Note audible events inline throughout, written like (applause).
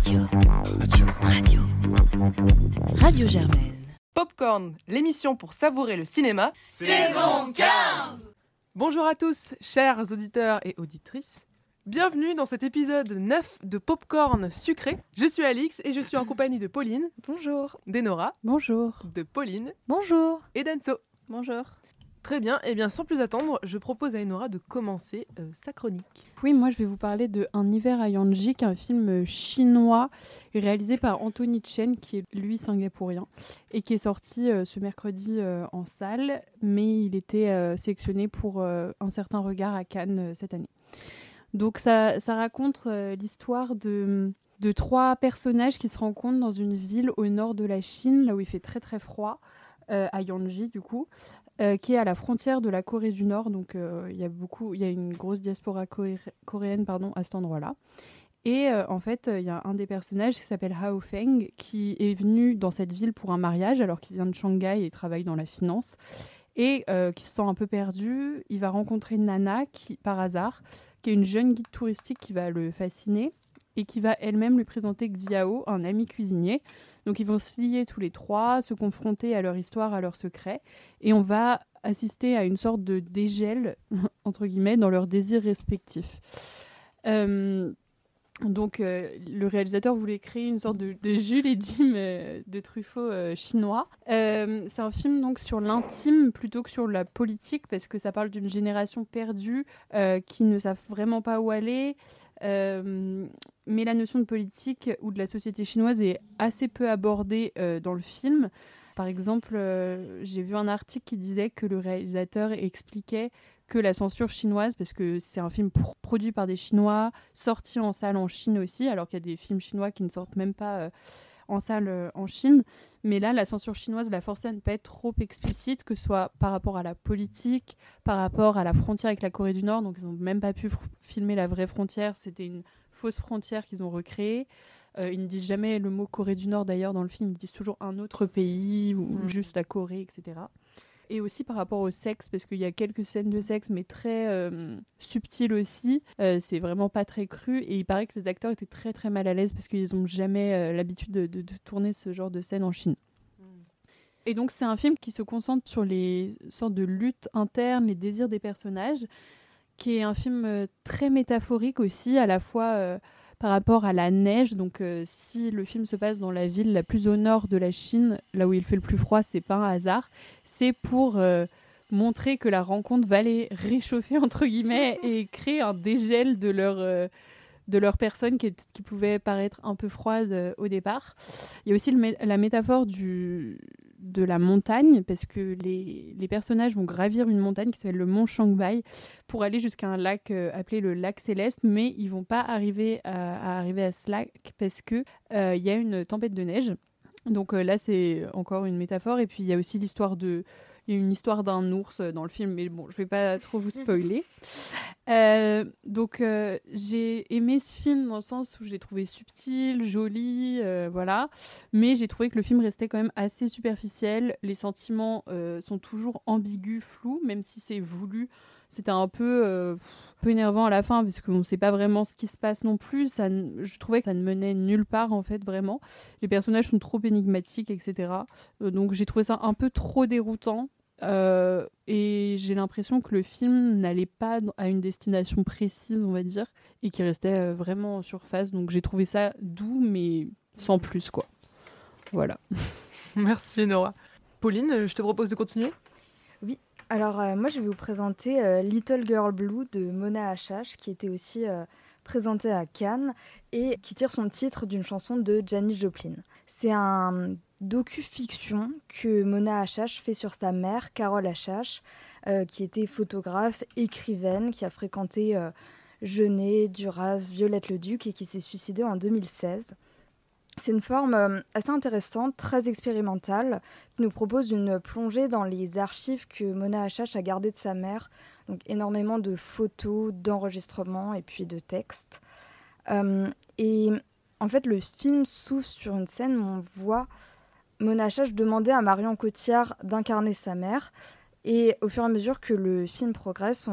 Radio. Radio. Radio. Radio Germaine. Popcorn, l'émission pour savourer le cinéma. Saison 15 Bonjour à tous, chers auditeurs et auditrices. Bienvenue dans cet épisode 9 de Popcorn sucré. Je suis Alix et je suis en compagnie de Pauline. Bonjour. D'Enora. Bonjour. De Pauline. Bonjour. Et d'Anso. Bonjour. Très bien, et bien sans plus attendre, je propose à Enora de commencer euh, sa chronique. Oui, moi je vais vous parler de Un hiver à Yanji, qui est un film euh, chinois réalisé par Anthony Chen, qui est lui singapourien, et qui est sorti euh, ce mercredi en salle, mais il était sélectionné pour un certain regard à Cannes cette année. Donc ça, ça raconte l'histoire de, de trois personnages qui se rencontrent dans une ville au nord de la Chine, là où il fait très très froid. à Yanji du coup, euh, qui est à la frontière de la Corée du Nord. Donc euh, il y a beaucoup, il y a une grosse diaspora coréenne pardon à cet endroit-là. Et euh, en fait, il y a un des personnages qui s'appelle Hao Feng qui est venu dans cette ville pour un mariage alors qu'il vient de Shanghai et travaille dans la finance et qui se sent un peu perdu. Il va rencontrer Nana qui, par hasard, qui est une jeune guide touristique qui va le fasciner et qui va elle-même lui présenter Xiao, un ami cuisinier. Donc ils vont se lier tous les trois, se confronter à leur histoire, à leurs secrets, et on va assister à une sorte de dégel, (laughs) entre guillemets, dans leurs désirs respectifs. Euh, donc euh, le réalisateur voulait créer une sorte de, Jules et Jim euh, de Truffaut chinois. c'est un film donc sur l'intime plutôt que sur la politique parce que ça parle d'une génération perdue qui ne savent vraiment pas où aller, euh, mais la notion de politique ou de la société chinoise est assez peu abordée euh, dans le film. Par exemple, euh, j'ai vu un article qui disait que le réalisateur expliquait que la censure chinoise, parce que c'est un film produit par des Chinois, sorti en salle en Chine aussi, alors qu'il y a des films chinois qui ne sortent même pas en salle en Chine. Mais là, la censure chinoise l'a forcé à ne pas être trop explicite, que ce soit par rapport à la politique, par rapport à la frontière avec la Corée du Nord. Donc, ils n'ont même pas pu filmer la vraie frontière. C'était une fausse frontière qu'ils ont recréée. Euh, ils ne disent jamais le mot Corée du Nord d'ailleurs dans le film. Ils disent toujours un autre pays ou mm. juste la Corée, etc et aussi par rapport au sexe, parce qu'il y a quelques scènes de sexe, mais très euh, subtiles aussi. Euh, c'est vraiment pas très cru. Et il paraît que les acteurs étaient très très mal à l'aise parce qu'ils n'ont jamais l'habitude de, tourner ce genre de scène en Chine. Hmm. Et donc c'est un film qui se concentre sur les sortes de luttes internes, les désirs des personnages, qui est un film très métaphorique aussi, à la fois par rapport à la neige. Donc, euh, si le film se passe dans la ville la plus au nord de la Chine, là où il fait le plus froid, c'est pas un hasard. C'est pour euh, montrer que la rencontre va les réchauffer (laughs) entre guillemets et créer un dégel de leur euh, de leur personne qui, pouvait paraître un peu froide au départ. Il y a aussi la métaphore du, de la montagne, parce que les, les, personnages vont gravir une montagne qui s'appelle le mont Shangbai pour aller jusqu'à un lac euh, appelé le lac Céleste, mais ils vont pas arriver à, arriver à ce lac parce que euh, il y a une tempête de neige. Donc euh, là, c'est encore une métaphore. Et puis il y a aussi l'histoire de il y a une histoire d'un ours dans le film, mais bon, je vais pas trop vous spoiler. Euh, donc, euh, j'ai aimé ce film dans le sens où je l'ai trouvé subtil, joli, euh, voilà. Mais j'ai trouvé que le film restait quand même assez superficiel. Les sentiments sont toujours ambigus, flous, même si c'est voulu. C'était un peu, peu énervant à la fin parce qu'on ne sait pas vraiment ce qui se passe non plus. Ça, je trouvais que ça ne menait nulle part en fait vraiment. Les personnages sont trop énigmatiques, etc. donc j'ai trouvé ça un peu trop déroutant. Euh, et j'ai l'impression que le film n'allait pas à une destination précise, on va dire, et qui restait euh, vraiment en surface. Donc j'ai trouvé ça doux, mais sans plus, quoi. Voilà. (laughs) Merci Nora. Pauline, je te propose de continuer Oui. Alors euh, moi je vais vous présenter Little Girl Blue de Mona Achache qui était aussi présentée à Cannes et qui tire son titre d'une chanson de Janis Joplin. C'est un docu-fiction que Mona Achache fait sur sa mère, Carole Achache, euh, qui était photographe, écrivaine, qui a fréquenté euh, Genet, Duras, Violette-le-Duc et qui s'est suicidée en 2016. C'est une forme euh, assez intéressante, très expérimentale, qui nous propose une plongée dans les archives que Mona Achache a gardées de sa mère, donc énormément de photos, d'enregistrements et puis de textes. et en fait, le film s'ouvre sur une scène où on voit Mona demandait à Marion Cotillard d'incarner sa mère. Et au fur et à mesure que le film progresse,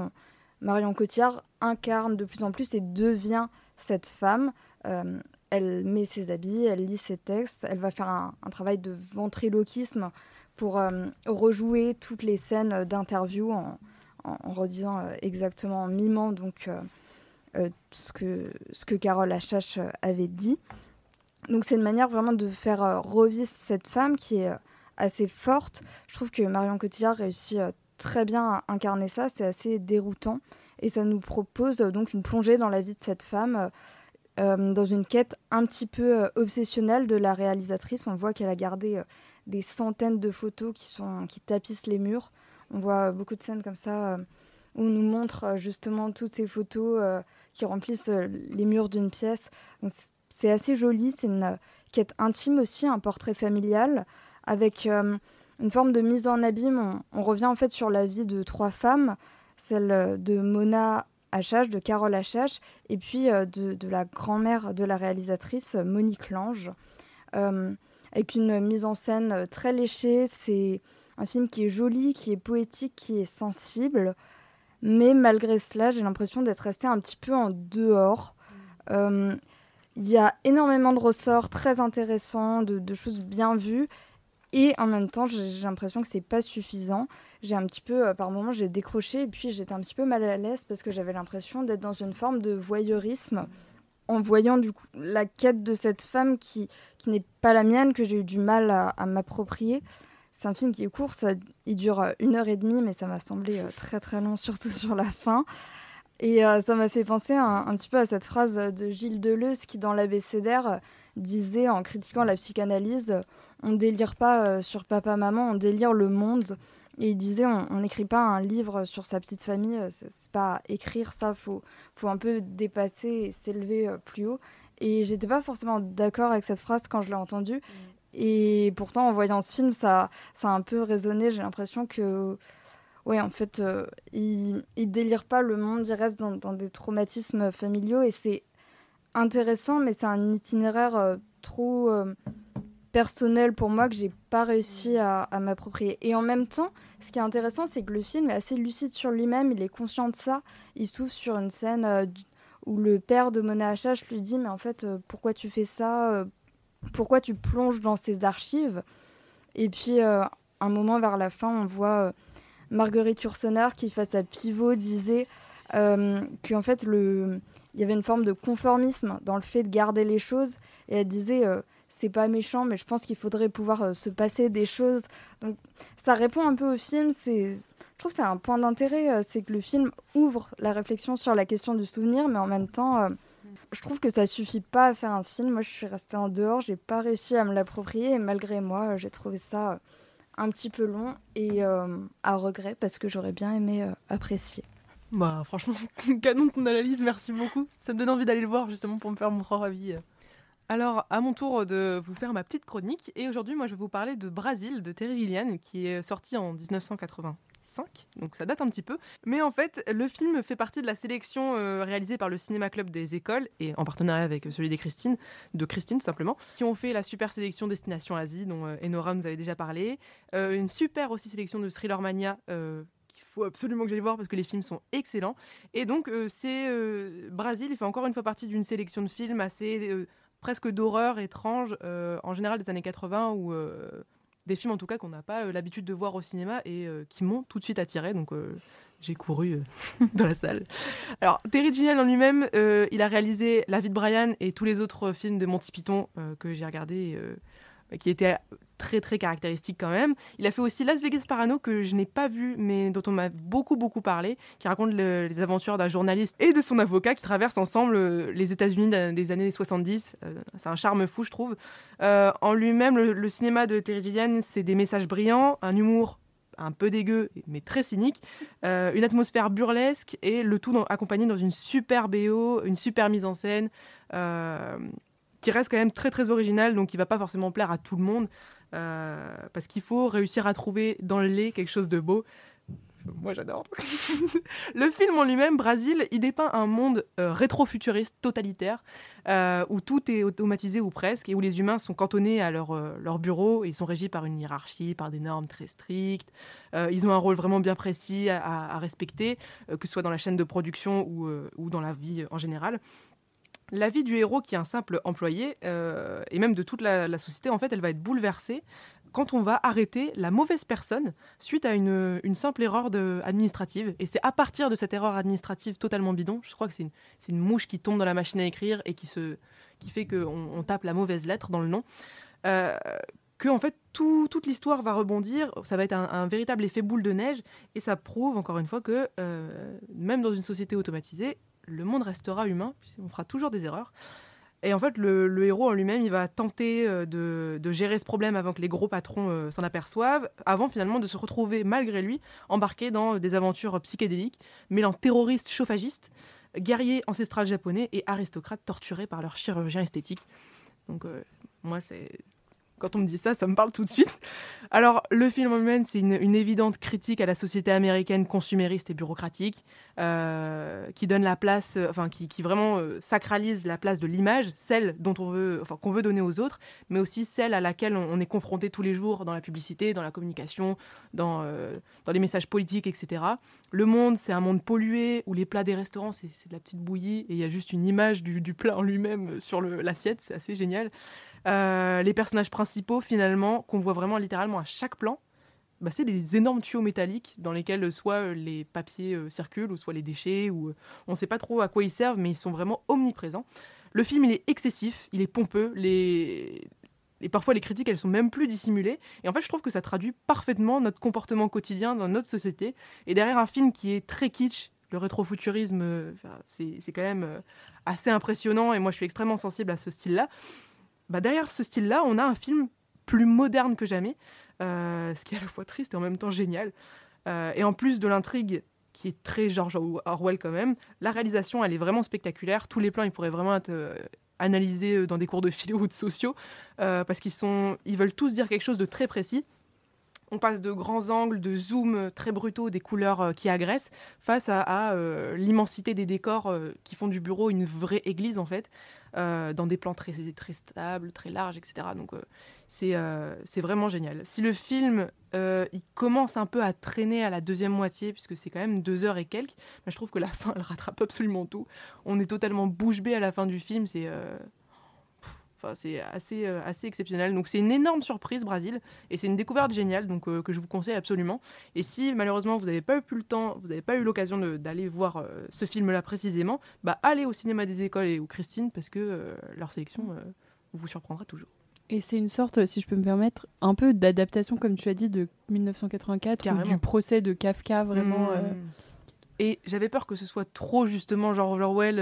Marion Cotillard incarne de plus en plus et devient cette femme. Euh, elle met ses habits, elle lit ses textes, elle va faire un, travail de ventriloquisme pour rejouer toutes les scènes d'interview en, en, redisant exactement, en mimant donc ce, que, ce que Carole Achache avait dit. Donc c'est une manière vraiment de faire revivre cette femme qui est assez forte. Je trouve que Marion Cotillard réussit très bien à incarner ça, c'est assez déroutant. Et ça nous propose euh, donc une plongée dans la vie de cette femme, euh, euh, dans une quête un petit peu obsessionnelle de la réalisatrice. On voit qu'elle a gardé des centaines de photos qui, sont, qui tapissent les murs. On voit beaucoup de scènes comme ça où on nous montre justement toutes ces photos qui remplissent les murs d'une pièce. C'est assez joli, c'est une quête intime aussi, un portrait familial avec une forme de mise en abîme. On, revient en fait sur la vie de trois femmes, celle de Mona Achache, de Carole Achache, et puis euh, de, la grand-mère de la réalisatrice, Monique Lange, euh, avec une mise en scène très léchée. C'est un film qui est joli, qui est poétique, qui est sensible, mais malgré cela, j'ai l'impression d'être restée un petit peu en dehors. Euh, il y a énormément de ressorts très intéressants, de choses bien vues, et en même temps, j'ai l'impression que c'est pas suffisant. J'ai un petit peu, euh, par moments, j'ai décroché et puis j'étais un petit peu mal à l'aise parce que j'avais l'impression d'être dans une forme de voyeurisme en voyant du coup la quête de cette femme qui, qui n'est pas la mienne, que j'ai eu du mal à, m'approprier. C'est un film qui est court, ça, il dure euh, une heure et demie, mais ça m'a semblé euh, très très long, (laughs) surtout sur la fin. Et ça m'a fait penser un, petit peu à cette phrase de Gilles Deleuze qui, dans l'abécédaire, disait en critiquant la psychanalyse on délire pas euh, sur papa-maman, on délire le monde. Et il disait, on n'écrit pas un livre sur sa petite famille, euh, c'est pas écrire ça, faut, faut un peu dépasser et s'élever euh, plus haut. Et j'étais pas forcément d'accord avec cette phrase quand je l'ai entendue. Mm. Et pourtant, en voyant ce film, ça, ça a un peu résonné. J'ai l'impression que, ouais, en fait, il, il délire pas le monde, il reste dans, des traumatismes familiaux. Et c'est intéressant, mais c'est un itinéraire trop personnel pour moi que j'ai pas réussi à, m'approprier. Et en même temps, ce qui est intéressant, c'est que le film est assez lucide sur lui-même, il est conscient de ça. Il s'ouvre sur une scène euh, où le père de Mona H.H. lui dit Mais en fait, euh, pourquoi tu fais ça euh, Pourquoi tu plonges dans ces archives Et puis, un moment vers la fin, on voit Marguerite Yourcenar qui, face à Pivot, disait qu'en fait, il y avait une forme de conformisme dans le fait de garder les choses. Et elle disait c'est pas méchant, mais je pense qu'il faudrait pouvoir euh, se passer des choses. Donc ça répond un peu au film. C'est, je trouve que c'est un point d'intérêt, euh, c'est que le film ouvre la réflexion sur la question du souvenir, mais en même temps, euh, je trouve que ça suffit pas à faire un film. Moi, je suis restée en dehors, j'ai pas réussi à me l'approprier, et malgré moi, j'ai trouvé ça un petit peu long et à regret parce que j'aurais bien aimé apprécier. Bah franchement, (laughs) canon ton analyse, merci beaucoup. Ça me donne envie d'aller le voir justement pour me faire mon propre avis. Alors, à mon tour de vous faire ma petite chronique. Et aujourd'hui, moi, je vais vous parler de Brasil, de Terry Gilliam, qui est sorti en 1985. Donc, ça date un petit peu. Mais en fait, le film fait partie de la sélection euh, réalisée par le Cinéma Club des écoles, et en partenariat avec celui des Christine, de Christine, tout simplement, qui ont fait la super sélection Destination Asie, dont euh, Enora nous avait déjà parlé. Euh, une super aussi sélection de Thriller Mania faut absolument que j'aille voir parce que les films sont excellents. Et donc, c'est Brasil, il fait encore une fois partie d'une sélection de films assez presque d'horreur étrange, euh, en général des années 80, ou euh, des films en tout cas qu'on n'a pas euh, l'habitude de voir au cinéma et qui m'ont tout de suite attiré. Donc j'ai couru (laughs) dans la salle. Alors, Terry Gilliam en lui-même, il a réalisé La vie de Brian et tous les autres films de Monty Python que j'ai regardés qui était très très caractéristique quand même. Il a fait aussi Las Vegas Parano que je n'ai pas vu mais dont on m'a beaucoup beaucoup parlé, qui raconte les aventures d'un journaliste et de son avocat qui traversent ensemble euh, les États-Unis des années 70. Euh, c'est un charme fou je trouve. Euh, en lui-même, le, cinéma de Terry Gilliam, c'est des messages brillants, un humour un peu dégueu mais très cynique, une atmosphère burlesque et le tout accompagné dans une super BO, une super mise en scène qui reste quand même très très original, donc qui va pas forcément plaire à tout le monde, euh, parce qu'il faut réussir à trouver dans le lait quelque chose de beau. Moi j'adore. (laughs) le film en lui-même, Brasil, il dépeint un monde euh, rétro-futuriste totalitaire, euh, où tout est automatisé ou presque, et où les humains sont cantonnés à leur, leur bureau, ils sont régis par une hiérarchie, par des normes très strictes. ils ont un rôle vraiment bien précis à, à respecter, que ce soit dans la chaîne de production ou, ou dans la vie en général. La vie du héros qui est un simple employé, euh, et même de toute la, société, en fait, elle va être bouleversée quand on va arrêter la mauvaise personne suite à une, simple erreur de, administrative. Et c'est à partir de cette erreur administrative totalement bidon, je crois que c'est une, mouche qui tombe dans la machine à écrire et qui, fait qu'on on tape la mauvaise lettre dans le nom, euh, que en fait tout- toute l'histoire va rebondir, ça va être un, un véritable effet boule de neige, et ça prouve encore une fois que euh, même dans une société automatisée, le monde restera humain, puisqu'on fera toujours des erreurs. Et en fait, le, héros en lui-même, il va tenter euh, de, gérer ce problème avant que les gros patrons euh, s'en aperçoivent, avant finalement de se retrouver, malgré lui, embarqué dans des aventures psychédéliques, mêlant terroristes chauffagistes, guerriers ancestrales japonais et aristocrates torturés par leurs chirurgiens esthétiques. Donc, euh, moi, c'est. Quand on me dit ça, ça me parle tout de suite. Alors, le film en c'est une, une évidente critique à la société américaine consumériste et bureaucratique, euh, qui donne la place, euh, enfin, qui, vraiment euh, sacralise la place de l'image, celle dont on veut, enfin, qu'on veut donner aux autres, mais aussi celle à laquelle on, est confronté tous les jours dans la publicité, dans la communication, dans, les messages politiques, etc. Le monde, c'est un monde pollué où les plats des restaurants, c'est de la petite bouillie et il y a juste une image du, du plat en lui-même sur l'assiette, c'est assez génial. Euh, les personnages principaux, finalement, qu'on voit vraiment littéralement à chaque plan, bah, c'est des énormes tuyaux métalliques dans lesquels euh, soit euh, les papiers circulent, ou soit les déchets, ou on ne sait pas trop à quoi ils servent, mais ils sont vraiment omniprésents. Le film, il est excessif, il est pompeux, les... et parfois les critiques, elles sont même plus dissimulées. Et en fait, je trouve que ça traduit parfaitement notre comportement quotidien dans notre société. Et derrière un film qui est très kitsch, le rétrofuturisme, c'est quand même assez impressionnant, et moi je suis extrêmement sensible à ce style-là. Bah, derrière ce style-là, on a un film plus moderne que jamais, euh, ce qui est à la fois triste et en même temps génial. Euh, et en plus de l'intrigue qui est très George Orwell quand même, la réalisation elle est vraiment spectaculaire. Tous les plans ils pourraient vraiment être euh, analysés dans des cours de philo (laughs) ou de sociaux parce qu'ils ils veulent tous dire quelque chose de très précis. On passe de grands angles, de zoom euh, très brutaux, des couleurs qui agressent, face à, l'immensité des décors qui font du bureau une vraie église en fait, euh, dans des plans très, très stables, très larges, etc. Donc euh, c'est euh, c'est vraiment génial. Si le film il commence un peu à traîner à la deuxième moitié, puisque c'est quand même deux heures et quelques, mais je trouve que la fin elle rattrape absolument tout. On est totalement bouche bée à la fin du film, c'est Enfin, c'est assez, euh, assez exceptionnel. Donc c'est une énorme surprise, Brésil, et c'est une découverte géniale donc, euh, que je vous conseille absolument. Et si malheureusement vous n'avez pas eu plus le temps, vous n'avez pas eu l'occasion d'aller voir euh, ce film-là précisément, bah allez au cinéma des écoles et ou Christine parce que leur sélection vous surprendra toujours. Et c'est une sorte, si je peux me permettre, un peu d'adaptation, comme tu as dit, de 1984, ou Carrément. du procès de Kafka, vraiment. Mmh. Et j'avais peur que ce soit trop justement George Orwell.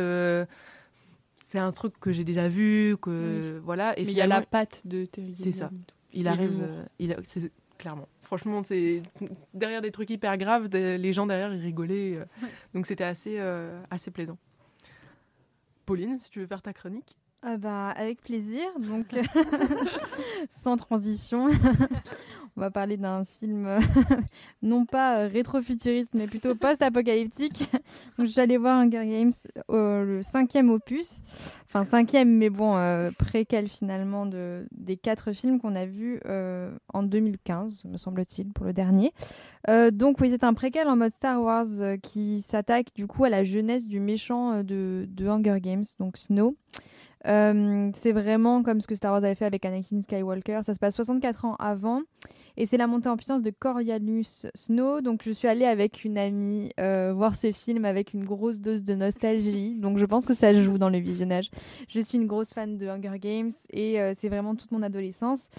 C'est un truc que j'ai déjà vu, que voilà. Et mais il y a la patte de Terry C'est ça. il arrive, euh, il a- c'est- clairement. Franchement, c'est derrière des trucs hyper graves, les gens derrière ils rigolaient, euh, donc c'était assez euh, assez plaisant. Pauline, si tu veux faire ta chronique. Ah bah, avec plaisir. Donc, (laughs) sans transition, on va parler d'un film euh, (laughs) non pas euh, rétro-futuriste, mais plutôt post-apocalyptique. (laughs) Donc, je voir Hunger Games, euh, le cinquième opus. Enfin, cinquième, mais bon, préquel finalement de, des quatre films qu'on a vus en 2015, me semble-t-il, pour le dernier. Donc, oui, c'est un préquel en mode Star Wars qui s'attaque du coup à la jeunesse du méchant de, Hunger Games, donc Snow. C'est vraiment comme ce que Star Wars avait fait avec Anakin Skywalker. Ça se passe 64 ans avant. Et c'est la montée en puissance de Coriolanus Snow. Donc je suis allée avec une amie euh, voir ce film avec une grosse dose de nostalgie. (laughs) Donc je pense que ça joue dans le visionnage. Je suis une grosse fan de Hunger Games et euh, c'est vraiment toute mon adolescence.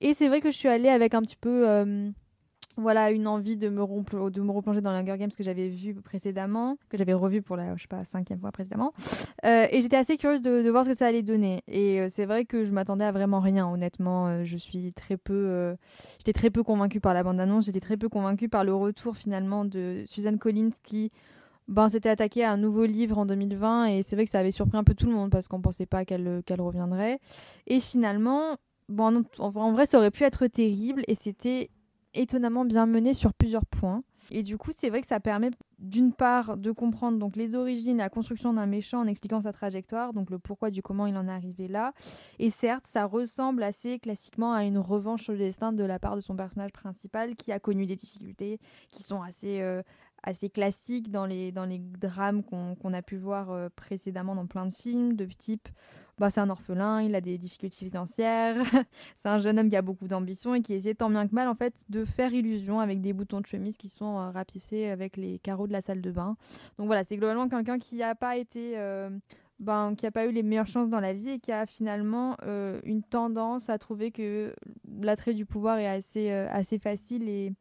Et c'est vrai que je suis allée avec un petit peu... euh, voilà, une envie de me, rompre- de me replonger dans Hunger Games que j'avais vu précédemment, que j'avais revu pour la, je sais pas, cinquième fois précédemment. Euh, et j'étais assez curieuse de, voir ce que ça allait donner. Et euh, c'est vrai que je m'attendais à vraiment rien, honnêtement. Euh, je suis très peu, j'étais très peu convaincue par la bande-annonce. J'étais très peu convaincue par le retour finalement de Suzanne Collins qui, ben, s'était attaquée à un nouveau livre en 2020. Et c'est vrai que ça avait surpris un peu tout le monde parce qu'on pensait pas qu'elle qu'elle reviendrait. Et finalement, bon, en, en vrai, ça aurait pu être terrible. Et c'était étonnamment bien mené sur plusieurs points. Et du coup, c'est vrai que ça permet d'une part de comprendre donc les origines, la construction d'un méchant en expliquant sa trajectoire, donc le pourquoi du comment il en est arrivé là. Et certes, ça ressemble assez classiquement à une revanche sur le destin de la part de son personnage principal qui a connu des difficultés qui sont assez euh, assez classique dans les, dans les drames qu'on a pu voir précédemment dans plein de films, de type bah, c'est un orphelin, il a des difficultés financières, (laughs) c'est un jeune homme qui a beaucoup d'ambition et qui essaie tant bien que mal en fait de faire illusion avec des boutons de chemise qui sont euh, rapissés avec les carreaux de la salle de bain. Donc voilà, c'est globalement quelqu'un qui n'a pas été euh, ben, qui n'a pas eu les meilleures chances dans la vie et qui a finalement euh, une tendance à trouver que l'attrait du pouvoir est assez, assez facile et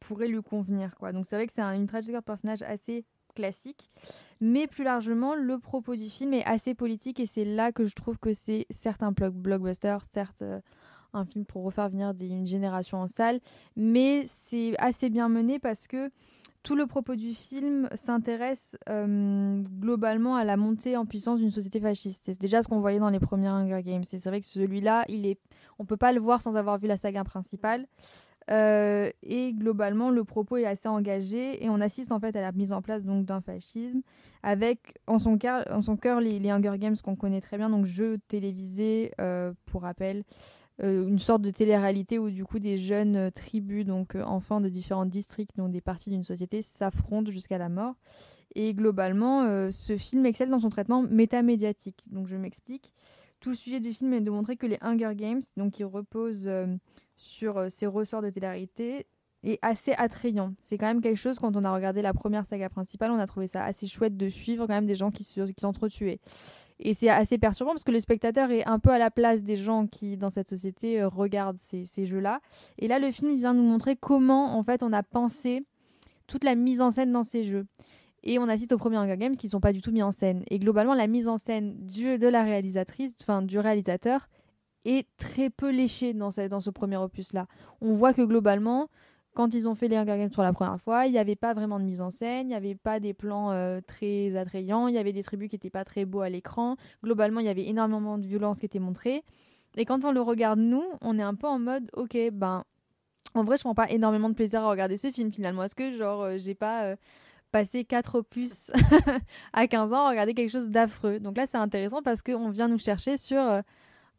pourrait lui convenir. Quoi. Donc c'est vrai que c'est une trajectoire de personnage assez classique. Mais plus largement, le propos du film est assez politique et c'est là que je trouve que c'est certes un blockbuster, certes un film pour refaire venir une génération en salle, mais c'est assez bien mené parce que tout le propos du film s'intéresse euh, globalement à la montée en puissance d'une société fasciste. C'est déjà ce qu'on voyait dans les premiers Hunger Games. C'est vrai que celui-là, il est, on peut pas le voir sans avoir vu la saga principale. Euh, et globalement, le propos est assez engagé et on assiste en fait à la mise en place donc d'un fascisme avec en son cœur, les, Hunger Games qu'on connaît très bien, donc jeux télévisés euh, pour rappel, euh, une sorte de télé-réalité où du coup des jeunes tribus, donc enfants de différents districts, donc des parties d'une société, s'affrontent jusqu'à la mort. Et globalement, ce film excelle dans son traitement métamédiatique. Donc je m'explique. Tout le sujet du film est de montrer que les Hunger Games, donc qui reposent sur euh, ces ressorts de télérité est assez attrayant. C'est quand même quelque chose, quand on a regardé la première saga principale, on a trouvé ça assez chouette de suivre quand même des gens qui s'entretuaient. Et c'est assez perturbant parce que le spectateur est un peu à la place des gens qui, dans cette société, euh, regardent ces, ces jeux-là. Et là, le film vient nous montrer comment, en fait, on a pensé toute la mise en scène dans ces jeux. Et on assiste aux premiers Hunger Games qui sont pas du tout mis en scène. Et globalement, la mise en scène du, de la réalisatrice, enfin du réalisateur, est très peu léché dans ce, dans ce premier opus-là. On voit que globalement, quand ils ont fait les Hunger Games pour la première fois, il n'y avait pas vraiment de mise en scène, il n'y avait pas des plans euh, très attrayants, il y avait des tribus qui n'étaient pas très beaux à l'écran. Globalement, il y avait énormément de violence qui était montrée. Et quand on le regarde, nous, on est un peu en mode, ok, ben, en vrai, je prends pas énormément de plaisir à regarder ce film finalement. Est-ce que, genre, euh, j'ai pas. Euh, passé 4 opus (laughs) à 15 ans à regarder quelque chose d'affreux. Donc là, c'est intéressant parce qu'on vient nous chercher sur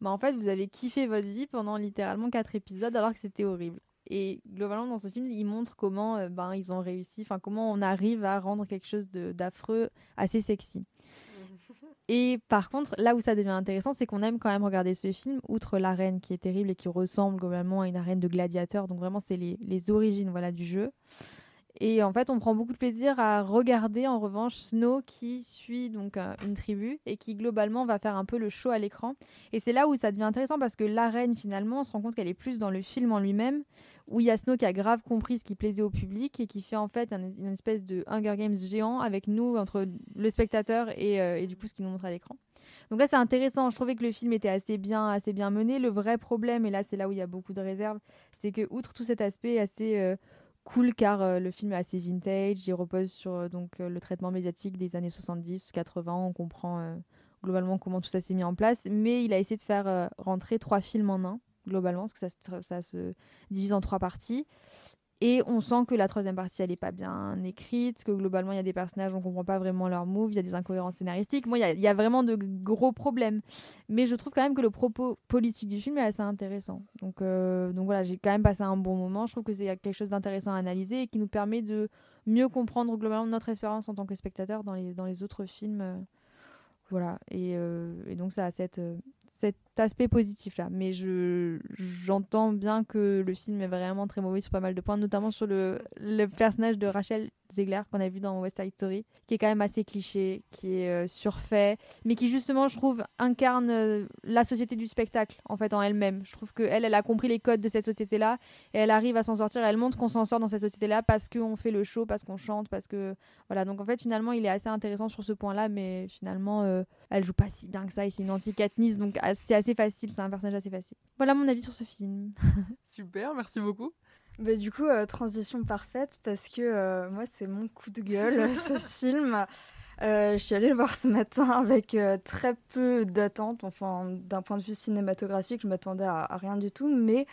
bah, en fait, vous avez kiffé votre vie pendant littéralement quatre épisodes alors que c'était horrible. Et globalement, dans ce film, il montre comment euh, ben, ils ont réussi, enfin comment on arrive à rendre quelque chose d'affreux assez sexy. (laughs) Et par contre, là où ça devient intéressant, c'est qu'on aime quand même regarder ce film, outre l'arène qui est terrible et qui ressemble globalement à une arène de gladiateurs. Donc vraiment, c'est les, les, origines voilà, du jeu. Et en fait, on prend beaucoup de plaisir à regarder en revanche Snow qui suit donc euh, une tribu et qui globalement va faire un peu le show à l'écran. Et c'est là où ça devient intéressant parce que l'arène finalement, on se rend compte qu'elle est plus dans le film en lui-même, où il y a Snow qui a grave compris ce qui plaisait au public et qui fait en fait une espèce de Hunger Games géant avec nous entre le spectateur et, euh, et du coup ce qu'il nous montre à l'écran. Donc là c'est intéressant, je trouvais que le film était assez bien, assez bien mené. Le vrai problème, et là c'est là où il y a beaucoup de réserves, c'est que outre tout cet aspect assez euh, cool car euh, le film est assez vintage, il repose sur euh, euh, le traitement médiatique des années 70, 80, on comprend globalement comment tout ça s'est mis en place, mais il a essayé de faire rentrer trois films en un globalement parce que ça se divise en trois parties. Et on sent que la troisième partie, elle n'est pas bien écrite, que globalement, il y a des personnages, on ne comprend pas vraiment leurs moves, il y a des incohérences scénaristiques. Moi, il y, a vraiment de gros problèmes. Mais je trouve quand même que le propos politique du film est assez intéressant. Donc, euh, donc voilà, j'ai quand même passé un bon moment. Je trouve que c'est quelque chose d'intéressant à analyser et qui nous permet de mieux comprendre globalement notre expérience en tant que spectateur dans les, dans les autres films. Euh, voilà. Et, euh, donc, ça a cette cet aspect positif là. Mais je j'entends bien que le film est vraiment très mauvais sur pas mal de points, notamment sur le, le personnage de Rachel Zegler qu'on a vu dans West Side Story, qui est quand même assez cliché, qui est euh, surfait, mais qui justement, je trouve, incarne euh, la société du spectacle en fait en elle-même. Je trouve que elle, elle a compris les codes de cette société-là et elle arrive à s'en sortir. Elle montre qu'on s'en sort dans cette société-là parce qu'on fait le show, parce qu'on chante, parce que voilà. Donc en fait, finalement, il est assez intéressant sur ce point-là, mais finalement, euh, elle joue pas si bien que ça. Et c'est une anti-Katniss, donc c'est assez facile. C'est un personnage assez facile. Voilà mon avis sur ce film. (laughs) Super, merci beaucoup. Bah, du coup, euh, transition parfaite parce que euh, moi, c'est mon coup de gueule, (laughs) ce film. Euh, je suis allée le voir ce matin avec très peu d'attentes. Enfin, d'un point de vue cinématographique, je m'attendais à, rien du tout. Mais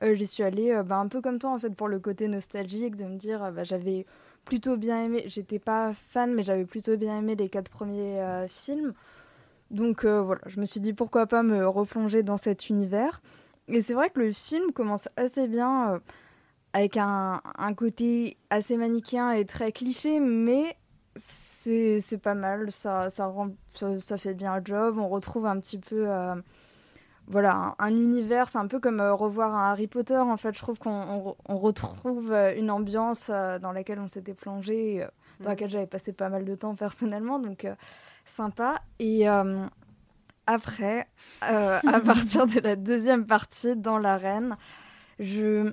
j'y suis allée bah, un peu comme toi, en fait, pour le côté nostalgique, de me dire, bah, j'avais plutôt bien aimé. J'étais pas fan, mais j'avais plutôt bien aimé les quatre premiers films. Donc voilà, je me suis dit pourquoi pas me replonger dans cet univers. Et c'est vrai que le film commence assez bien avec un, un côté assez manichéen et très cliché, mais c'est pas mal, ça, ça, rend, ça, ça fait bien le job, on retrouve un petit peu... euh, voilà, un, un univers, c'est un peu comme euh, revoir un Harry Potter, en fait, je trouve qu'on on, on retrouve euh, une ambiance euh, dans laquelle on s'était plongé, euh, dans Mhm. laquelle j'avais passé pas mal de temps personnellement, donc euh, sympa. Et euh, après, euh, à (laughs) partir de la deuxième partie dans l'arène, je,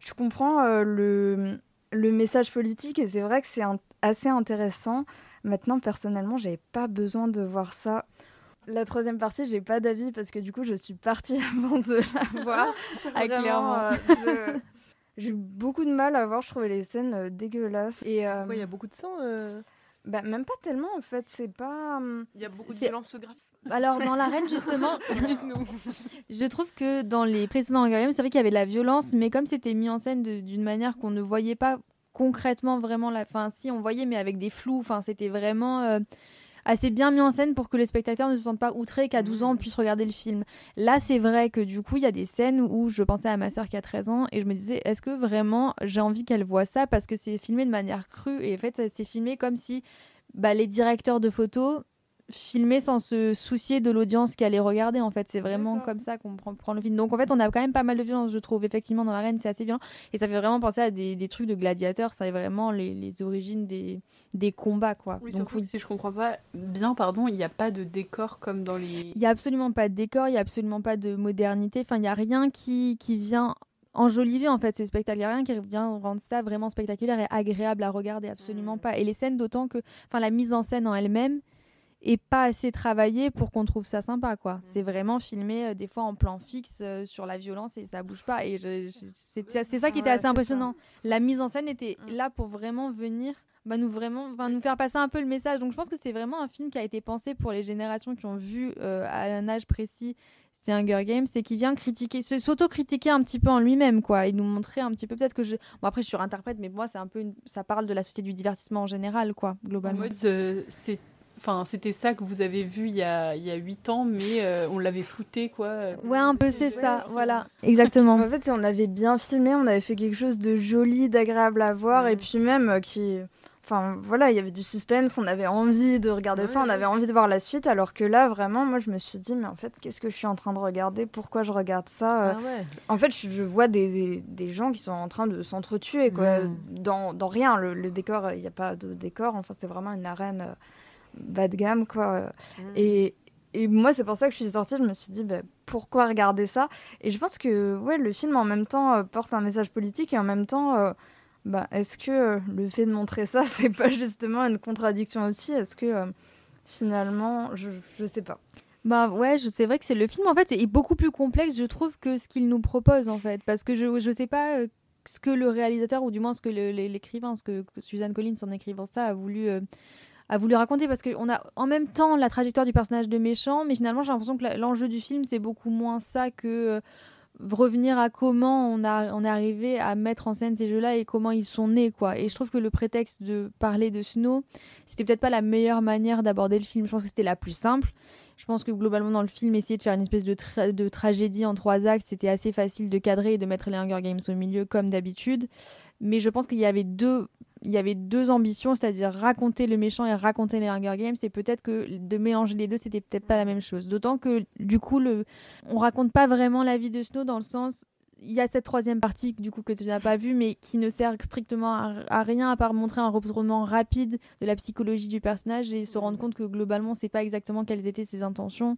je comprends euh, le, le message politique et c'est vrai que c'est assez intéressant. Maintenant, personnellement, j'avais pas besoin de voir ça. La troisième partie, j'ai pas d'avis parce que du coup, je suis partie (laughs) avant de la voir. (laughs) Ah, clairement. je- j'ai eu beaucoup de mal à voir. Je trouvais les scènes euh, dégueulasses. Et euh, Ouais, il y a beaucoup de sang. euh, bah, même pas tellement en fait. C'est pas. hum, Il y a beaucoup de violence graphique. Alors dans l'arène justement, (laughs) Dites-nous. (laughs) je trouve que dans les précédents Games, c'est vrai qu'il y avait de la violence, mais comme c'était mis en scène d'une manière qu'on ne voyait pas concrètement vraiment la fin, si on voyait mais avec des flous, enfin c'était vraiment euh, assez bien mis en scène pour que le spectateur ne se sente pas outré qu'à 12 ans on puisse regarder le film. Là, c'est vrai que du coup, il y a des scènes où je pensais à ma sœur qui a 13 ans et je me disais est-ce que vraiment j'ai envie qu'elle voit ça? Parce que c'est filmé de manière crue et en fait, c'est filmé comme si bah, les directeurs de photos filmer sans se soucier de l'audience qui allait regarder en fait. C'est vraiment comme ça qu'on prend, prend le film. Donc en fait on a quand même pas mal de violence je trouve. Effectivement dans l'arène c'est assez violent. Et ça fait vraiment penser à des, des trucs de gladiateurs. Ça est vraiment les, les origines des, des combats quoi. Oui, donc oui si je comprends pas bien, pardon, il n'y a pas de décor comme dans les. il y a absolument pas de décor il y a absolument pas de modernité. Enfin il y a rien qui, qui vient enjoliver en fait ce spectacle. Il y a rien qui vient rendre ça vraiment spectaculaire et agréable à regarder. Absolument Mm. pas. Et les scènes d'autant que enfin la mise en scène en elle-même est pas assez travaillée pour qu'on trouve ça sympa quoi. C'est vraiment filmé euh, des fois en plan fixe euh, sur la violence et ça bouge pas. Et c'est c'est- c'est ça qui était Ouais, assez c'est impressionnant. La mise en scène était Mm. là pour vraiment venir bah, nous vraiment enfin, nous faire passer un peu le message. Donc je pense que c'est vraiment un film qui a été pensé pour les générations qui ont vu euh, à un âge précis c'est Hunger Games et qui vient critiquer s'auto-critiquer un petit peu en lui-même quoi et nous montrer un petit peu. Peut-être que je bon après je surinterprète mais moi c'est un peu une- ça parle de la société du divertissement en général quoi En globalement mode, euh, c'est. Enfin, c'était ça que vous avez vu il y a, il y a 8 ans, mais euh, on l'avait flouté, quoi. euh, ouais un peu c'est ça voilà exactement En fait, on avait bien filmé, on avait fait quelque chose de joli, d'agréable à voir, et puis même euh, qui. Enfin voilà, il y avait du suspense, on avait envie de regarder ça, on avait envie de voir la suite, alors que là, vraiment, moi, je me suis dit, mais en fait, qu'est-ce que je suis en train de regarder? Pourquoi je regarde ça? Euh, Ah ouais. En fait, je, je vois des, des, des gens qui sont en train de s'entretuer, quoi. Dans, dans rien, le, le décor, il n'y a pas de décor, enfin, c'est vraiment une arène euh, bas de gamme, quoi. Mm. Et, et moi, c'est pour ça que je suis sortie. Je me suis dit, bah, pourquoi regarder ça? Et je pense que ouais, le film, en même temps, euh, porte un message politique et en même temps, euh, bah, est-ce que euh, le fait de montrer ça, (laughs) c'est pas justement une contradiction aussi? Est-ce que finalement, je, je sais pas. Bah ouais, c'est vrai que c'est le film en fait est beaucoup plus complexe, je trouve, que ce qu'il nous propose en fait, parce que je je sais pas ce que le réalisateur ou du moins ce que l'écrivain, ce que, que Suzanne Collins en écrivant ça a voulu euh, a voulu raconter, parce qu'on a en même temps la trajectoire du personnage de méchant, mais finalement j'ai l'impression que l'enjeu du film c'est beaucoup moins ça que euh, revenir à comment on a on est arrivé à mettre en scène ces jeux-là et comment ils sont nés quoi. Et je trouve que le prétexte de parler de Snow, c'était peut-être pas la meilleure manière d'aborder le film. Je pense que c'était la plus simple. Je pense que globalement dans le film, essayer de faire une espèce de, de tragédie en trois actes, c'était assez facile de cadrer et de mettre les Hunger Games au milieu comme d'habitude. Mais je pense qu'il y avait deux, il y avait deux ambitions, c'est-à-dire raconter le méchant et raconter les Hunger Games. Et peut-être que de mélanger les deux, c'était peut-être pas la même chose. D'autant que du coup, le, on raconte pas vraiment la vie de Snow dans le sens il y a cette troisième partie du coup que tu n'as pas vue mais qui ne sert strictement à, rien à part montrer un retournement rapide de la psychologie du personnage et se rendre compte que globalement c'est pas exactement quelles étaient ses intentions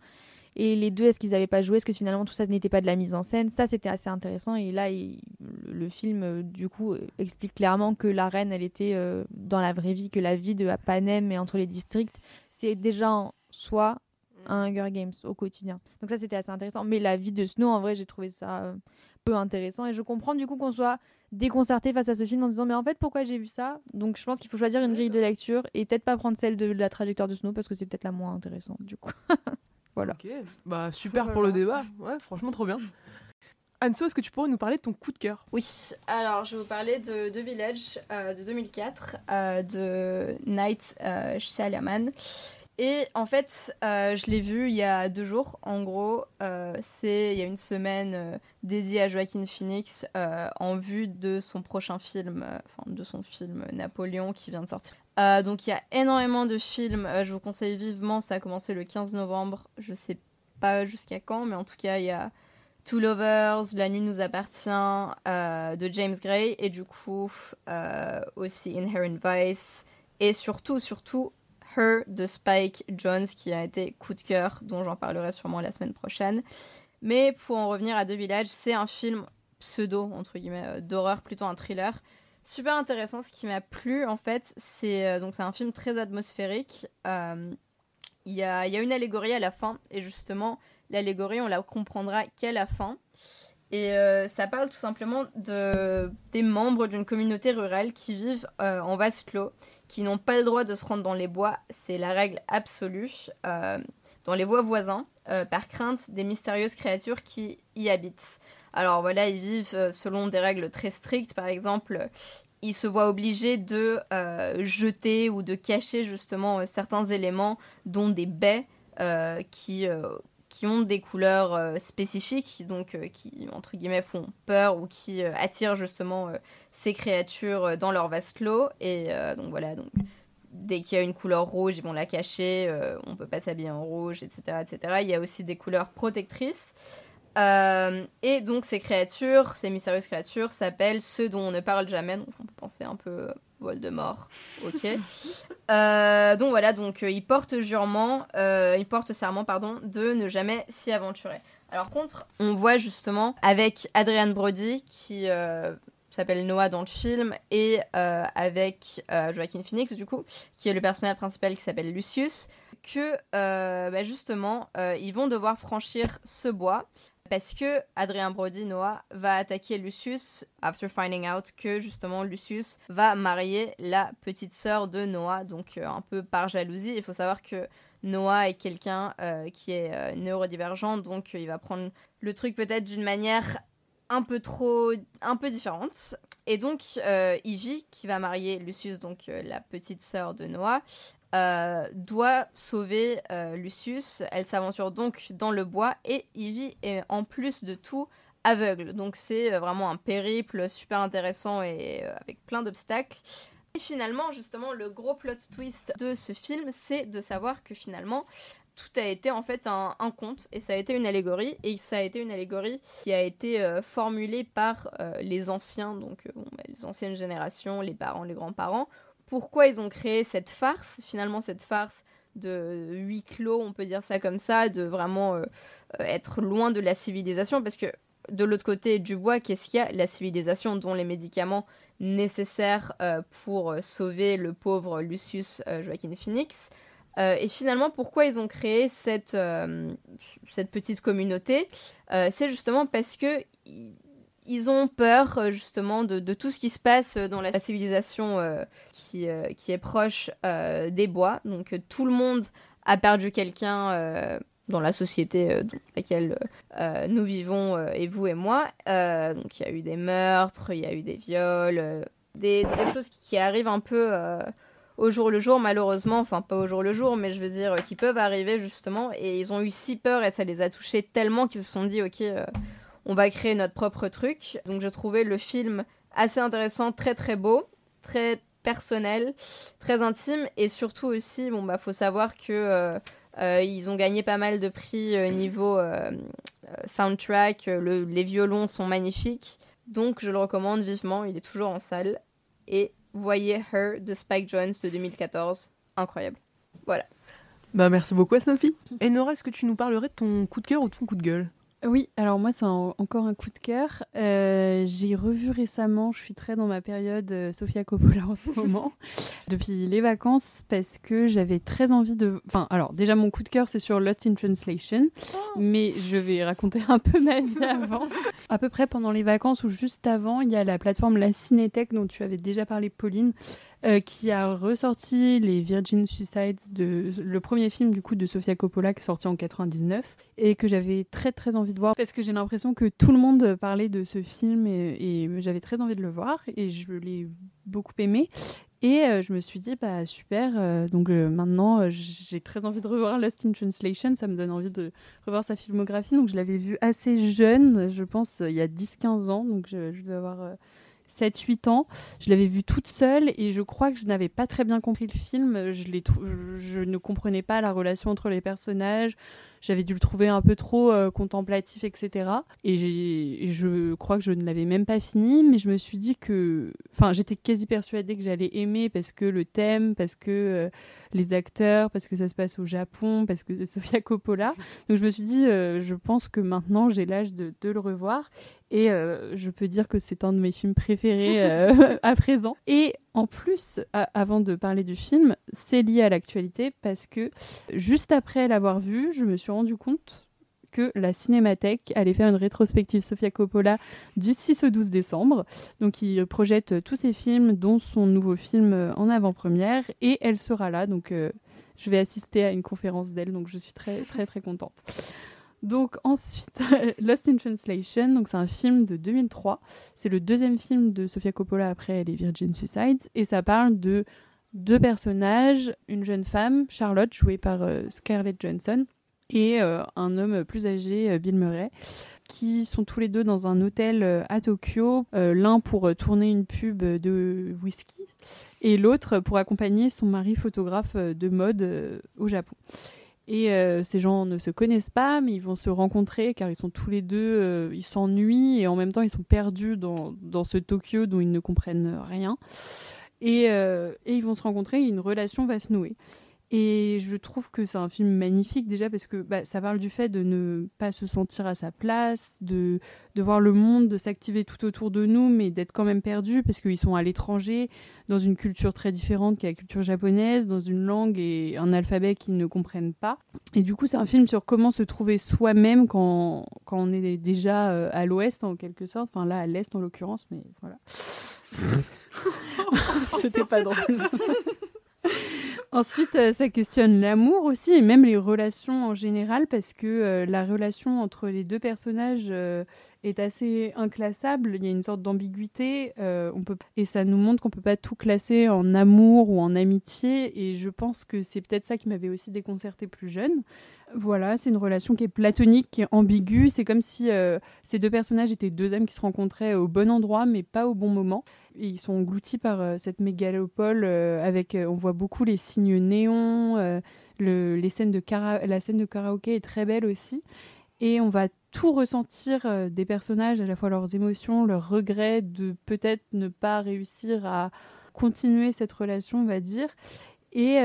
et les deux est-ce qu'ils n'avaient pas joué? Est-ce que finalement tout ça n'était pas de la mise en scène? Ça c'était assez intéressant. Et là il- le film euh, du coup euh, explique clairement que la reine elle était euh, dans la vraie vie que la vie de Panem et entre les districts c'est déjà en soi un Hunger Games au quotidien. Donc ça c'était assez intéressant. Mais la vie de Snow en vrai j'ai trouvé ça euh, peu intéressant. Et je comprends du coup qu'on soit déconcerté face à ce film en se disant mais en fait pourquoi j'ai vu ça? Donc je pense qu'il faut choisir une grille de lecture et peut-être pas prendre celle de la trajectoire de Snow parce que c'est peut-être la moins intéressante du coup. (laughs) voilà. Bah super pour le débat. Ouais, franchement trop bien. Anso, est-ce que tu pourrais nous parler de ton coup de cœur? Oui, alors je vais vous parler de The Village euh, de 2004 euh, de Night euh, Shyamalan. Et en fait, euh, je l'ai vu il y a deux jours. En gros, euh, c'est il y a une semaine euh, dédiée à Joaquin Phoenix en vue de son prochain film, enfin de son film Napoléon qui vient de sortir. Donc il y a énormément de films. je vous conseille vivement. Ça a commencé le 15 novembre. Je sais pas jusqu'à quand, mais en tout cas il y a Two Lovers, La nuit nous appartient de James Gray et du coup aussi Inherent Vice et surtout surtout her de Spike Jones qui a été coup de cœur, dont j'en parlerai sûrement la semaine prochaine. Mais pour en revenir à The Village, c'est un film pseudo, entre guillemets, euh, d'horreur, plutôt un thriller. Super intéressant, ce qui m'a plu en fait, c'est euh, donc c'est un film très atmosphérique. Euh, il y, a, une allégorie à la fin, et justement, l'allégorie, on la comprendra qu'à la fin. Et ça parle tout simplement de, des membres d'une communauté rurale qui vivent en vase clos qui n'ont pas le droit de se rendre dans les bois, c'est la règle absolue, euh, dans les bois voisins, euh, par crainte des mystérieuses créatures qui y habitent. Alors voilà, ils vivent euh, selon des règles très strictes, par exemple, ils se voient obligés de jeter ou de cacher justement certains éléments, dont des baies qui qui ont des couleurs euh, spécifiques, donc euh, qui, entre guillemets, font peur ou qui euh, attirent justement ces créatures dans leur vase clos. Et donc voilà, donc, dès qu'il y a une couleur rouge, ils vont la cacher, on peut pas s'habiller en rouge, etc., etc. Il y a aussi des couleurs protectrices. Et donc ces créatures, ces mystérieuses créatures, s'appellent ceux dont on ne parle jamais. Donc on peut penser un peu Voldemort. Ok. (laughs) Euh, donc voilà, donc euh, il porte jurement, euh, il porte serment pardon, de ne jamais s'y aventurer. Alors contre, on voit justement avec Adrian Brody qui s'appelle Noah dans le film et avec Joaquin Phoenix du coup, qui est le personnage principal qui s'appelle Lucius, que bah, justement ils vont devoir franchir ce bois parce que Adrien Brody, Noah, va attaquer Lucius after finding out que justement Lucius va marier la petite sœur de Noah, donc euh, un peu par jalousie. Il faut savoir que Noah est quelqu'un euh, qui est euh, neurodivergent, donc il va prendre le truc peut-être d'une manière un peu trop, un peu différente. Et donc, Ivy, qui va marier Lucius, donc la petite sœur de Noah, euh, doit sauver euh, Lucius. Elle s'aventure donc dans le bois et Ivy est en plus de tout aveugle. Donc c'est euh, vraiment un périple super intéressant et avec plein d'obstacles. Et finalement, justement, le gros plot twist de ce film, c'est de savoir que finalement, tout a été en fait un, conte et ça a été une allégorie et ça a été une allégorie qui a été formulée par les anciens, donc bah, les anciennes générations, les parents, les grands-parents, pourquoi ils ont créé cette farce, finalement cette farce de huis clos, on peut dire ça comme ça, de vraiment euh, être loin de la civilisation, parce que de l'autre côté du bois, qu'est-ce qu'il y a? La civilisation, dont les médicaments nécessaires euh, pour sauver le pauvre Lucius euh, Joaquin Phoenix. et finalement, pourquoi ils ont créé cette, cette petite communauté? C'est justement parce que ils ont peur euh, justement de, tout ce qui se passe dans la civilisation euh, qui, euh, est proche des bois. Donc tout le monde a perdu quelqu'un dans la société dans laquelle nous vivons, et vous et moi. donc il y a eu des meurtres, il y a eu des viols, des, choses qui arrivent un peu au jour le jour, malheureusement. Enfin, pas au jour le jour, mais je veux dire, qui peuvent arriver justement. Et ils ont eu si peur et ça les a touchés tellement qu'ils se sont dit, ok on va créer notre propre truc. Donc j'ai trouvé le film assez intéressant, très très beau, très personnel, très intime et surtout aussi, bon bah faut savoir que euh, euh, ils ont gagné pas mal de prix euh, niveau soundtrack, les violons sont magnifiques, donc je le recommande vivement, il est toujours en salle et voyez Her de Spike Jones de 2014, incroyable. Voilà. Bah merci beaucoup Sophie. Et Nora, est-ce que tu nous parlerais de ton coup de cœur ou de ton coup de gueule? Oui, alors moi c'est encore un coup de cœur. Euh, j'ai revu récemment, je suis très dans ma période euh, Sofia Coppola en ce (laughs) moment, depuis les vacances, parce que j'avais très envie de... Enfin, alors déjà mon coup de cœur c'est sur Lost in Translation, oh. mais je vais raconter un peu ma vie (laughs) avant. à peu près pendant les vacances ou juste avant, il y a la plateforme La Cinétech dont tu avais déjà parlé Pauline, euh, qui a ressorti les Virgin Suicides, de, le premier film du coup de Sofia Coppola qui est sorti en 99 et que j'avais très très envie de voir parce que j'ai l'impression que tout le monde parlait de ce film et, j'avais très envie de le voir et je l'ai beaucoup aimé. Et je me suis dit, bah super, donc maintenant j'ai très envie de revoir Lost in Translation, ça me donne envie de revoir sa filmographie. Donc je l'avais vu assez jeune, je pense il y a 10-15 ans, donc je, je devais avoir 7-8 ans. Je l'avais vu toute seule et je crois que je n'avais pas très bien compris le film. Je, ne comprenais pas la relation entre les personnages. J'avais dû le trouver un peu trop euh, contemplatif, etc. Et, je crois que je ne l'avais même pas fini, mais je me suis dit que. Enfin, j'étais quasi persuadée que j'allais aimer parce que le thème, parce que euh, les acteurs, parce que ça se passe au Japon, parce que c'est (laughs) Sofia Coppola. Donc je me suis dit, euh, je pense que maintenant j'ai l'âge de, de, le revoir. Et je peux dire que c'est un de mes films préférés (laughs) (laughs) à présent. Et en plus, avant de parler du film, c'est lié à l'actualité parce que juste après l'avoir vu, je me suis rendu compte que la Cinémathèque allait faire une rétrospective Sofia Coppola du 6 au 12 décembre. Donc il projette tous ses films, dont son nouveau film en avant-première, et elle sera là. Donc euh, je vais assister à une conférence d'elle, donc je suis très très très contente. Donc ensuite, (laughs) Lost in Translation, donc c'est un film de 2003. C'est le deuxième film de Sofia Coppola après les Virgin Suicides et ça parle de deux personnages, une jeune femme, Charlotte, jouée par euh, Scarlett Johansson, et euh, un homme plus âgé, euh, Bill Murray, qui sont tous les deux dans un hôtel à Tokyo, l'un pour tourner une pub de whisky et l'autre pour accompagner son mari photographe de mode au Japon. Et euh, ces gens ne se connaissent pas, mais ils vont se rencontrer car ils sont tous les deux, euh, ils s'ennuient et en même temps ils sont perdus dans, dans, ce Tokyo dont ils ne comprennent rien. Et, euh, et, ils vont se rencontrer et une relation va se nouer. Et je trouve que c'est un film magnifique déjà parce que bah, ça parle du fait de ne pas se sentir à sa place, de, de voir le monde de s'activer tout autour de nous, mais d'être quand même perdu parce qu'ils sont à l'étranger, dans une culture très différente qui est la culture japonaise, dans une langue et un alphabet qu'ils ne comprennent pas. Et du coup, c'est un film sur comment se trouver soi-même quand, quand on est déjà euh, à l'ouest en quelque sorte, enfin là à l'est en l'occurrence, mais voilà. (laughs) C'était pas drôle. (laughs) Ensuite, euh, ça questionne l'amour aussi et même les relations en général parce que euh, la relation entre les deux personnages euh, est assez inclassable. Il y a une sorte d'ambiguïté on peut... et ça nous montre qu'on peut pas tout classer en amour ou en amitié. Et je pense que c'est peut-être ça qui m'avait aussi déconcerté plus jeune. Voilà, c'est une relation qui est platonique, qui est ambiguë. C'est comme si ces deux personnages étaient deux âmes qui se rencontraient au bon endroit mais pas au bon moment ils sont engloutis par euh, cette mégalopole euh, avec, euh, on voit beaucoup les signes néons, le, les scènes de la scène de karaoké est très belle aussi. Et on va tout ressentir des personnages, à la fois leurs émotions, leurs regrets de peut-être ne pas réussir à continuer cette relation, on va dire. Et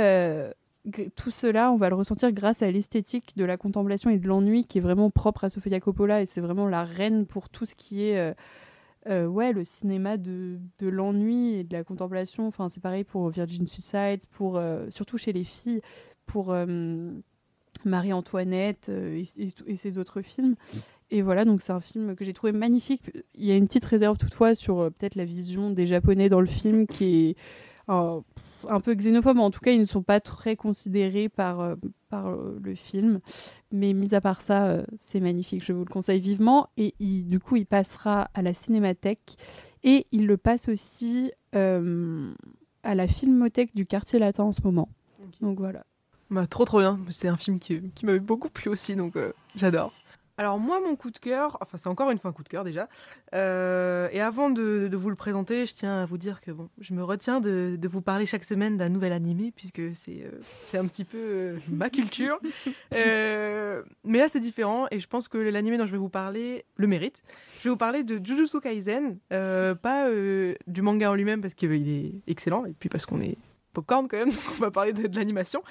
tout cela, on va le ressentir grâce à l'esthétique de la contemplation et de l'ennui qui est vraiment propre à Sofia Coppola et c'est vraiment la reine pour tout ce qui est euh, ouais, le cinéma de, de l'ennui et de la contemplation. Enfin, c'est pareil pour Virgin Suicides, pour, euh, surtout chez les filles, pour euh, Marie-Antoinette et, et, ses autres films. Et voilà, donc c'est un film que j'ai trouvé magnifique. Il y a une petite réserve toutefois sur peut-être la vision des Japonais dans le film qui est un peu xénophobe, en tout cas, ils ne sont pas très considérés par, euh, par euh, le film. Mais mis à part ça, euh, c'est magnifique, je vous le conseille vivement. Et du coup, il passera à la cinémathèque et il le passe aussi à la filmothèque du quartier latin en ce moment. Donc voilà. Bah, trop trop bien, c'est un film qui, qui m'avait beaucoup plu aussi, donc j'adore. Alors moi, mon coup de cœur, enfin c'est encore une fois un coup de cœur déjà. Euh, et avant de, vous le présenter, je tiens à vous dire que bon, je me retiens de, vous parler chaque semaine d'un nouvel animé puisque c'est euh, un petit peu euh, ma culture. (laughs) mais là c'est différent et je pense que l'animé dont je vais vous parler le mérite. Je vais vous parler de Jujutsu Kaisen, pas du manga en lui-même parce qu'il est excellent et puis parce qu'on est popcorn quand même, (laughs) on va parler de, l'animation.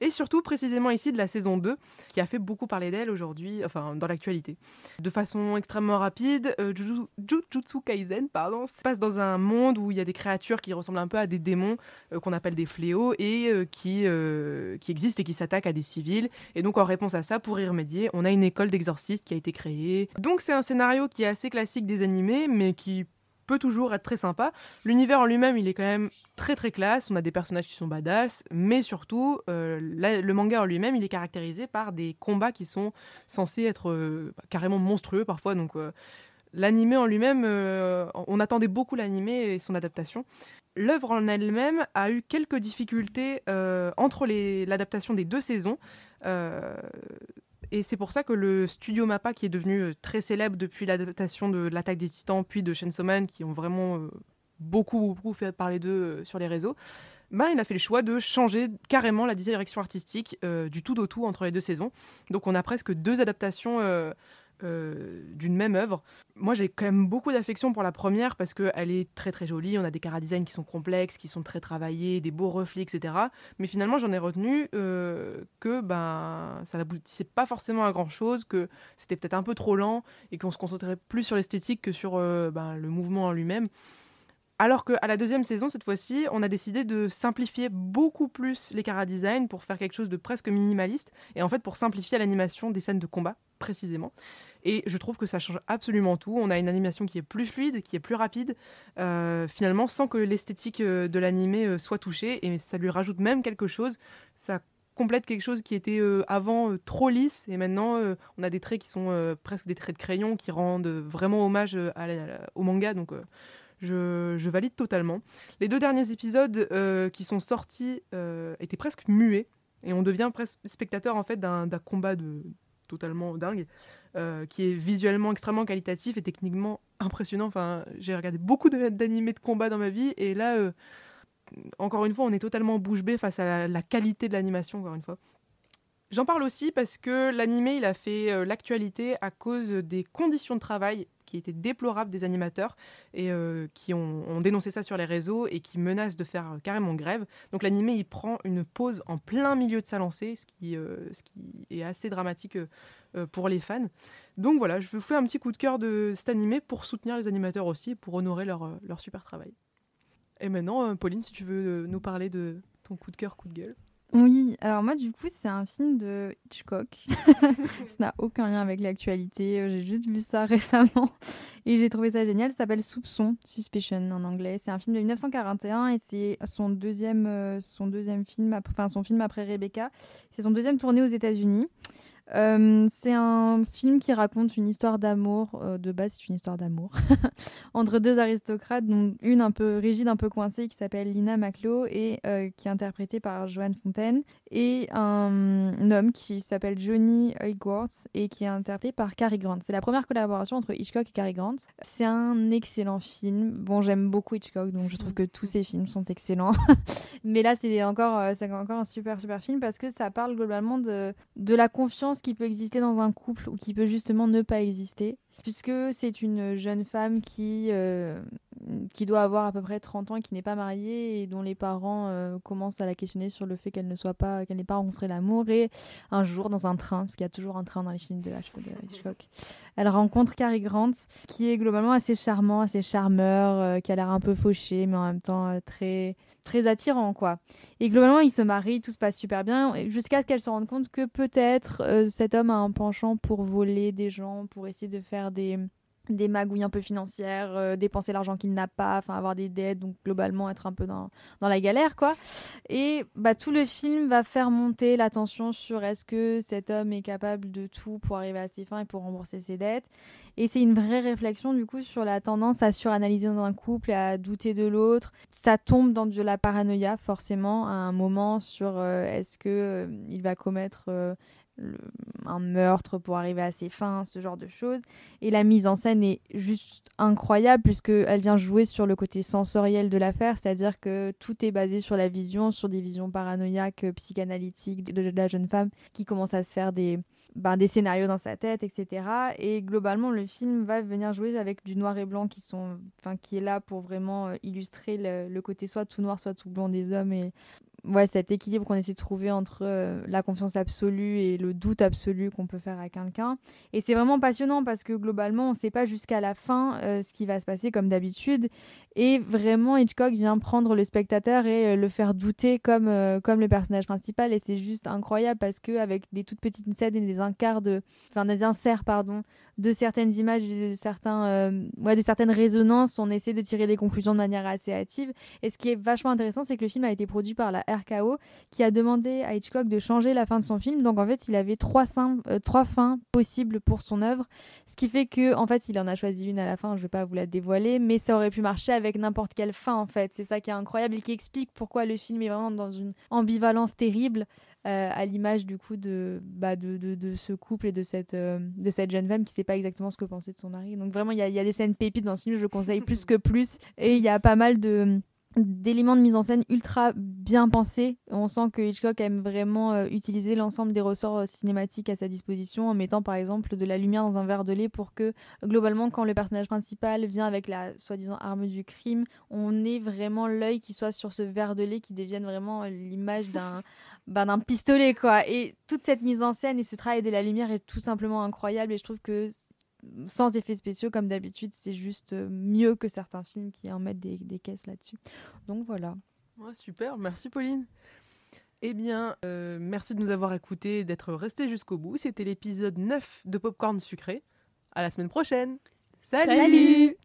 Et surtout, précisément ici, de la saison 2, qui a fait beaucoup parler d'elle aujourd'hui, enfin dans l'actualité. De façon extrêmement rapide, euh, Jujutsu Kaisen pardon, se passe dans un monde où il y a des créatures qui ressemblent un peu à des démons, euh, qu'on appelle des fléaux, et euh, qui, qui existent et qui s'attaquent à des civils. Et donc en réponse à ça, pour y remédier, on a une école d'exorcistes qui a été créée. Donc c'est un scénario qui est assez classique des animés, mais qui peut toujours être très sympa. L'univers en lui-même, il est quand même très très classe. On a des personnages qui sont badass, mais surtout, euh, le manga en lui-même, il est caractérisé par des combats qui sont censés être euh, carrément monstrueux parfois. Donc, euh, L'animé en lui-même, on attendait beaucoup l'animé et son adaptation. L'œuvre en elle-même a eu quelques difficultés entre l'adaptation des deux saisons. Et c'est pour ça que le studio Mappa, qui est devenu euh, très célèbre depuis l'adaptation de L'attaque des titans, puis de Chainsaw qui ont vraiment euh, beaucoup, beaucoup fait parler d'eux euh, sur les réseaux, bah, il a fait le choix de changer carrément la direction artistique du tout au tout entre les deux saisons. Donc on a presque deux adaptations d'une même œuvre. Moi, j'ai quand même beaucoup d'affection pour la première parce qu'elle est très très jolie. On a des cara design qui sont complexes, qui sont très travaillés, des beaux reflets, etc. Mais finalement, j'en ai retenu euh, que ben, ça n'aboutissait pas forcément à grand chose, que c'était peut-être un peu trop lent et qu'on se concentrait plus sur l'esthétique que sur euh, ben, le mouvement en lui-même. Alors qu'à la deuxième saison, cette fois-ci, on a décidé de simplifier beaucoup plus les cara design pour faire quelque chose de presque minimaliste et en fait pour simplifier l'animation des scènes de combat précisément. Et je trouve que ça change absolument tout. On a une animation qui est plus fluide, qui est plus rapide, euh, finalement, sans que l'esthétique euh, de l'animé euh, soit touchée. Et ça lui rajoute même quelque chose. Ça complète quelque chose qui était avant trop lisse. Et maintenant, on a des traits qui sont presque des traits de crayon qui rendent vraiment hommage au manga. Donc. Je, je, valide totalement. Les deux derniers épisodes qui sont sortis étaient presque muets et on devient presque spectateur en fait d'un combat de, totalement dingue, euh, qui est visuellement extrêmement qualitatif et techniquement impressionnant. Enfin, j'ai regardé beaucoup d'animés de, combat dans ma vie et là, euh, encore une fois, on est totalement bouche bée face à la qualité de l'animation, encore une fois. J'en parle aussi parce que l'animé, il a fait euh, l'actualité à cause des conditions de travail qui étaient déplorables des animateurs et euh, qui ont, dénoncé ça sur les réseaux et qui menacent de faire euh, carrément grève. Donc l'animé, il prend une pause en plein milieu de sa lancée, ce qui, qui est assez dramatique pour les fans. Donc voilà, je vous fais un petit coup de cœur de cet animé pour soutenir les animateurs aussi, pour honorer leur, leur super travail. Et maintenant, Pauline, si tu veux nous parler de ton coup de cœur, coup de gueule. Oui, alors moi du coup c'est un film de Hitchcock. (laughs) ça n'a aucun lien avec l'actualité. J'ai juste vu ça (laughs) récemment et j'ai trouvé ça génial. Ça s'appelle Soupçon, Suspicion en anglais. C'est un film de 1941 et c'est son deuxième, euh, son deuxième film, enfin son film après Rebecca. C'est son deuxième tournée aux États-Unis. Euh, c'est un film qui raconte une histoire d'amour, euh, de base c'est une histoire d'amour, (laughs) entre deux aristocrates, dont une un peu rigide, un peu coincée, qui s'appelle Lina Maclo et euh, qui est interprétée par Joanne Fontaine, et un, homme qui s'appelle Johnny Hoyworth et qui est interprété par Cary Grant. C'est la première collaboration entre Hitchcock et Cary Grant. C'est un excellent film. Bon, j'aime beaucoup Hitchcock, donc je trouve que tous ses films sont excellents. (laughs) Mais là, c'est encore, c'est encore un super, super film parce que ça parle globalement de, de la confiance qui peut exister dans un couple ou qui peut justement ne pas exister. Puisque c'est une jeune femme qui, euh, qui doit avoir à peu près 30 ans qui n'est pas mariée et dont les parents euh, commencent à la questionner sur le fait qu'elle ne soit pas, qu'elle n'ait pas rencontré l'amour. Et un jour, dans un train, parce qu'il y a toujours un train dans les films de Hitchcock, elle rencontre Cary Grant, qui est globalement assez charmant, assez charmeur, euh, qui a l'air un peu fauché, mais en même temps très très attirant quoi. Et globalement, ils se marient, tout se passe super bien jusqu'à ce qu'elle se rende compte que peut-être euh, cet homme a un penchant pour voler des gens, pour essayer de faire des des magouilles un peu financières, euh, dépenser l'argent qu'il n'a pas, enfin avoir des dettes, donc globalement être un peu dans, dans la galère quoi. Et bah tout le film va faire monter la tension sur est-ce que cet homme est capable de tout pour arriver à ses fins et pour rembourser ses dettes. Et c'est une vraie réflexion du coup sur la tendance à suranalyser dans un couple et à douter de l'autre. Ça tombe dans de la paranoïa forcément à un moment sur euh, est-ce que euh, il va commettre un meurtre pour arriver à ses fins, ce genre de choses. Et la mise en scène est juste incroyable puisqu'elle vient jouer sur le côté sensoriel de l'affaire, c'est-à-dire que tout est basé sur la vision, sur des visions paranoïaques, psychanalytiques de la jeune femme qui commence à se faire des, ben, des scénarios dans sa tête, etc. Et globalement, le film va venir jouer avec du noir et blanc qui, sont, qui est là pour vraiment euh, illustrer le, le, côté soit tout noir, soit tout blanc des hommes et ouais, cet équilibre qu'on essaie de trouver entre euh, la confiance absolue et le doute absolu qu'on peut faire à quelqu'un. Et c'est vraiment passionnant parce que globalement, on ne sait pas jusqu'à la fin euh, ce qui va se passer comme d'habitude. Et vraiment, Hitchcock vient prendre le spectateur et euh, le faire douter comme, comme le personnage principal. Et c'est juste incroyable parce qu'avec des toutes petites scènes et des incarts de, enfin des inserts pardon, de certaines images et de, certains, ouais, de certaines résonances, on essaie de tirer des conclusions de manière assez hâtive. Et ce qui est vachement intéressant, c'est que le film a été produit par la RKO qui a demandé à Hitchcock de changer la fin de son film. Donc en fait, il avait trois, euh, trois fins possibles pour son œuvre, ce qui fait que en fait, il en a choisi une à la fin. Je ne vais pas vous la dévoiler, mais ça aurait pu marcher avec n'importe quelle fin en fait. C'est ça qui est incroyable et qui explique pourquoi le film est vraiment dans une ambivalence terrible. Euh, à l'image du coup de, bah, de, de, ce couple et de cette, euh, jeune femme qui sait pas exactement ce que pensait de son mari. Donc vraiment, il y a, y a, des scènes pépites dans ce film, je conseille plus que plus. Et il y a pas mal de d'éléments de mise en scène ultra bien pensés. On sent que Hitchcock aime vraiment euh, utiliser l'ensemble des ressorts euh, cinématiques à sa disposition en mettant par exemple de la lumière dans un verre de lait pour que globalement quand le personnage principal vient avec la soi-disant arme du crime, on ait vraiment l'œil qui soit sur ce verre de lait qui devienne vraiment euh, l'image d'un (laughs) bah, d'un pistolet quoi. Et toute cette mise en scène et ce travail de la lumière est tout simplement incroyable et je trouve que sans effets spéciaux comme d'habitude, c'est juste euh, mieux que certains films qui en mettent des, caisses là-dessus. Donc voilà. super, merci Pauline. Eh bien, euh, merci de nous avoir écoutés, d'être restés jusqu'au bout. C'était l'épisode 9 de Popcorn Sucré. À la semaine prochaine. Salut